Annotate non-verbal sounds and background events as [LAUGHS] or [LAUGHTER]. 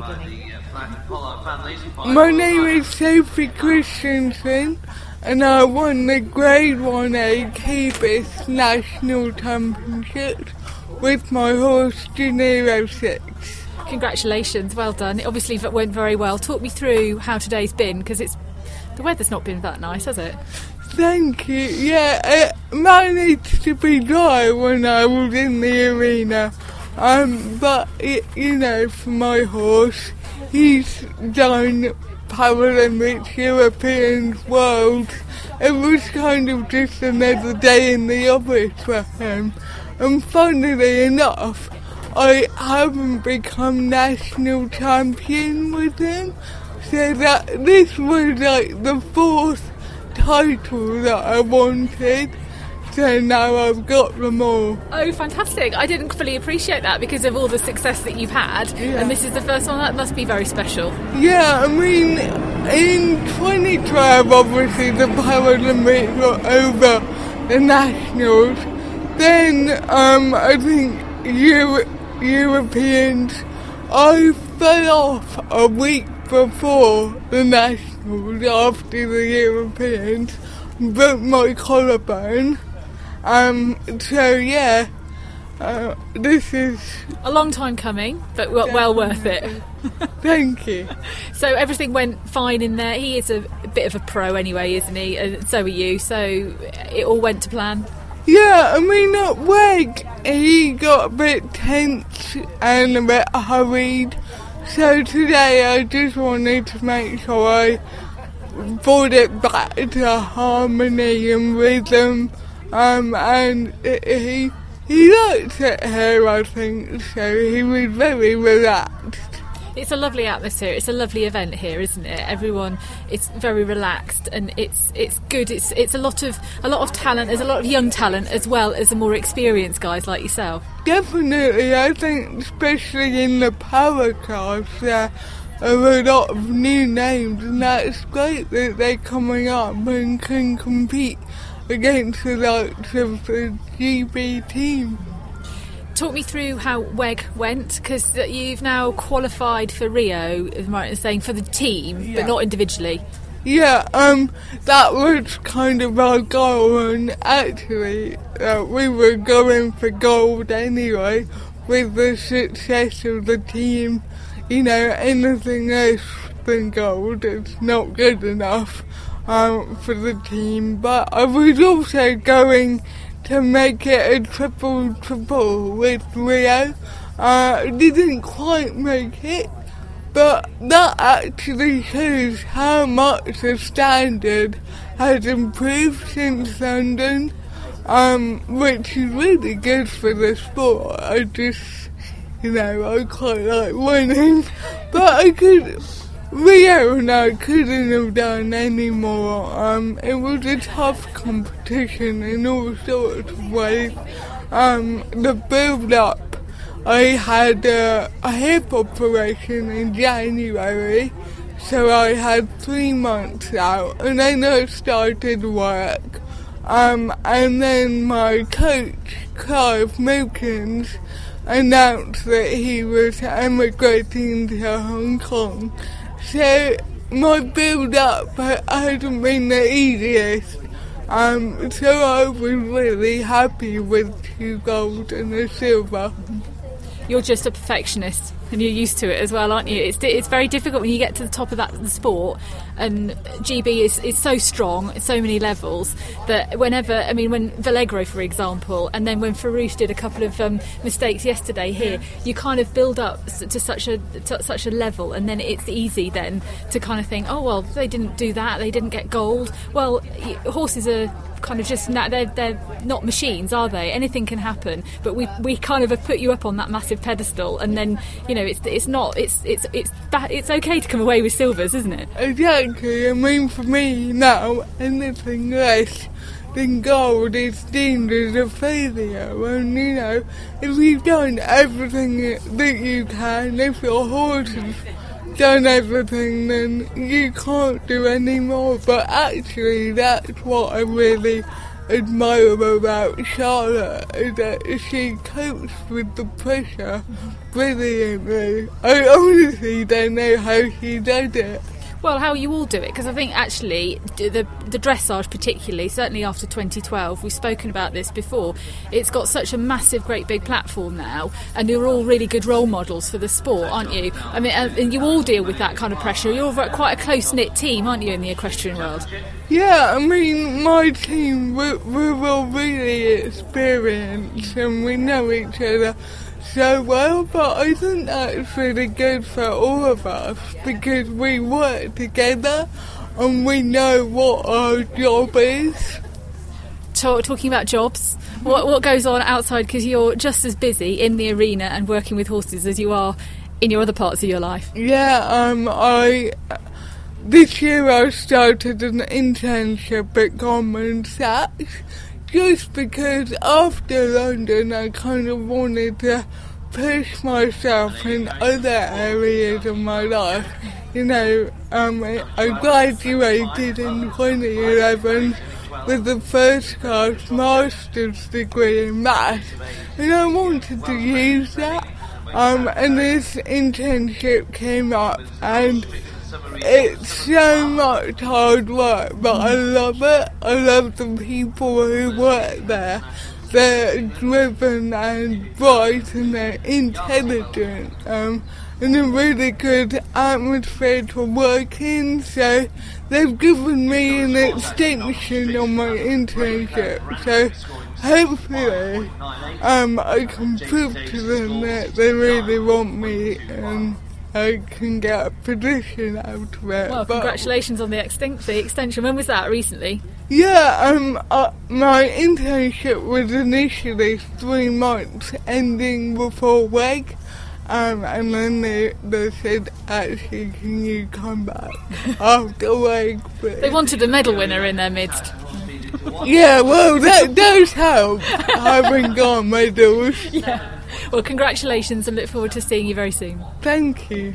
beginning. My name is Sophie Christiansen and I won the Grade 1A Cabis National Championship with my horse Janeiro 6. Congratulations, well done. It obviously v- went very well. Talk me through how today's been because it's the weather's not been that nice, has it? Thank you. Yeah, it managed to be dry when I was in the arena. Um, but you know, for my horse, he's done Paralympics, Europeans, Worlds. It was kind of just another day in the office for him. And funnily enough, I haven't become national champion with him. So that this was like the fourth title that I wanted. So now I've got them all. Oh, fantastic! I didn't fully appreciate that because of all the success that you've had, Yeah. and this is the first one. That must be very special. Yeah, I mean, in 2012, obviously the Paralympics were over the Nationals. Then, um, I think Euro- Europeans, I fell off a week before the Nationals after the Europeans, broke my collarbone. Um, so yeah, uh, this is, A long time coming, but well, well worth it. thank you. [LAUGHS] So everything went fine in there. He is a, bit of a pro anyway, isn't he? And so are you. So it all went to plan. Yeah, I mean, at WEG, he got a bit tense and a bit hurried. So today I just wanted to make sure I brought it back to harmony and rhythm. Um, and he, he liked it here, I think, so he was very relaxed. It's a lovely atmosphere. It's a lovely event here, isn't it? Everyone, it's very relaxed and it's it's good. It's it's a lot of a lot of talent. There's a lot of young talent as well as the more experienced guys like yourself. Definitely, I think, especially in the power class, there are a lot of new names, and that's great that they're coming up and can compete against the likes of the GB team. Talk me through how WEG went because you've now qualified for Rio, if I'm saying, for the team, Yeah. but not individually. Yeah, um, that was kind of our goal, and actually, uh, we were going for gold anyway with the success of the team. You know, anything else than gold is not good enough um, for the team. But I was also going to make it a triple triple with Rio. Uh, didn't quite make it, but that actually shows how much the standard has improved since London, um, which is really good for the sport. I just, you know, I quite like winning, [LAUGHS] but I could, I couldn't have done any more. Um, it was a tough competition in all sorts of ways. Um, the build up I had uh, a hip operation in January, so I had three months out, and then I started work. Um, and then my coach, Clive Milkins, announced that he was emigrating to Hong Kong. So my build up hasn't been the easiest. Um, so I was really happy with two gold and a silver. You're just a perfectionist and you're used to it as well, aren't you? It's, it's very difficult when you get to the top of that sport, and GB is, is so strong so many levels that whenever, I mean, when Valegro, for example, and then when Farouche did a couple of um, mistakes yesterday here, you kind of build up to such a to such a level, and then it's easy then to kind of think, oh well, they didn't do that, they didn't get gold. Well, horses are kind of just they're they're not machines, are they? Anything can happen, but we we kind of have put you up on that massive pedestal, and then you know it's it's not it's it's it's that it's okay to come away with silvers, isn't it? Exactly. I mean, for me now, anything less than gold is deemed as a failure. And you know, if you've done everything that you can, if your horse has done everything, then you can't do any more. But actually, that's what I really admire about Charlotte is that she copes with the pressure brilliantly. I honestly don't know how she does it. Well, how you all do it, because I think actually the the dressage, particularly, certainly after 2012, we've spoken about this before. It's got such a massive, great big platform now, and you're all really good role models for the sport, aren't you? I mean, and you all deal with that kind of pressure. You're quite a close knit team, aren't you, in the equestrian world? Yeah, I mean, my team we're, we're all really experienced, and we know each other so well, but I think that's really good for all of us because we work together and we know what our job is. talking about jobs, what, what goes on outside because you're just as busy in the arena and working with horses as you are in your other parts of your life? Yeah, um, I. This year I started an internship at Goldman Sachs just because after London I kind of wanted to push myself in other areas of my life. You know, um, I graduated in 2011 with the first class master's degree in maths, and I wanted to use that. Um, and this internship came up, and it's so much hard work, but I love it. I love the people who work there. They're driven and bright and they're intelligent. Um, and a really good atmosphere to work in, so they've given me an extension on my internship. So hopefully um, I can prove to them that they really want me and I can get a position out of it. Well, congratulations on the, exten- the extension. When was that? Recently? Yeah, um, uh, my internship was initially three months, ending before WEG. Um, and then they, they said, actually, can you come back [LAUGHS] after WEG? They wanted a medal winner in their midst. yeah, well, that does help, having got medals. [LAUGHS] Yeah. Well, congratulations and look forward to seeing you very soon. Thank you.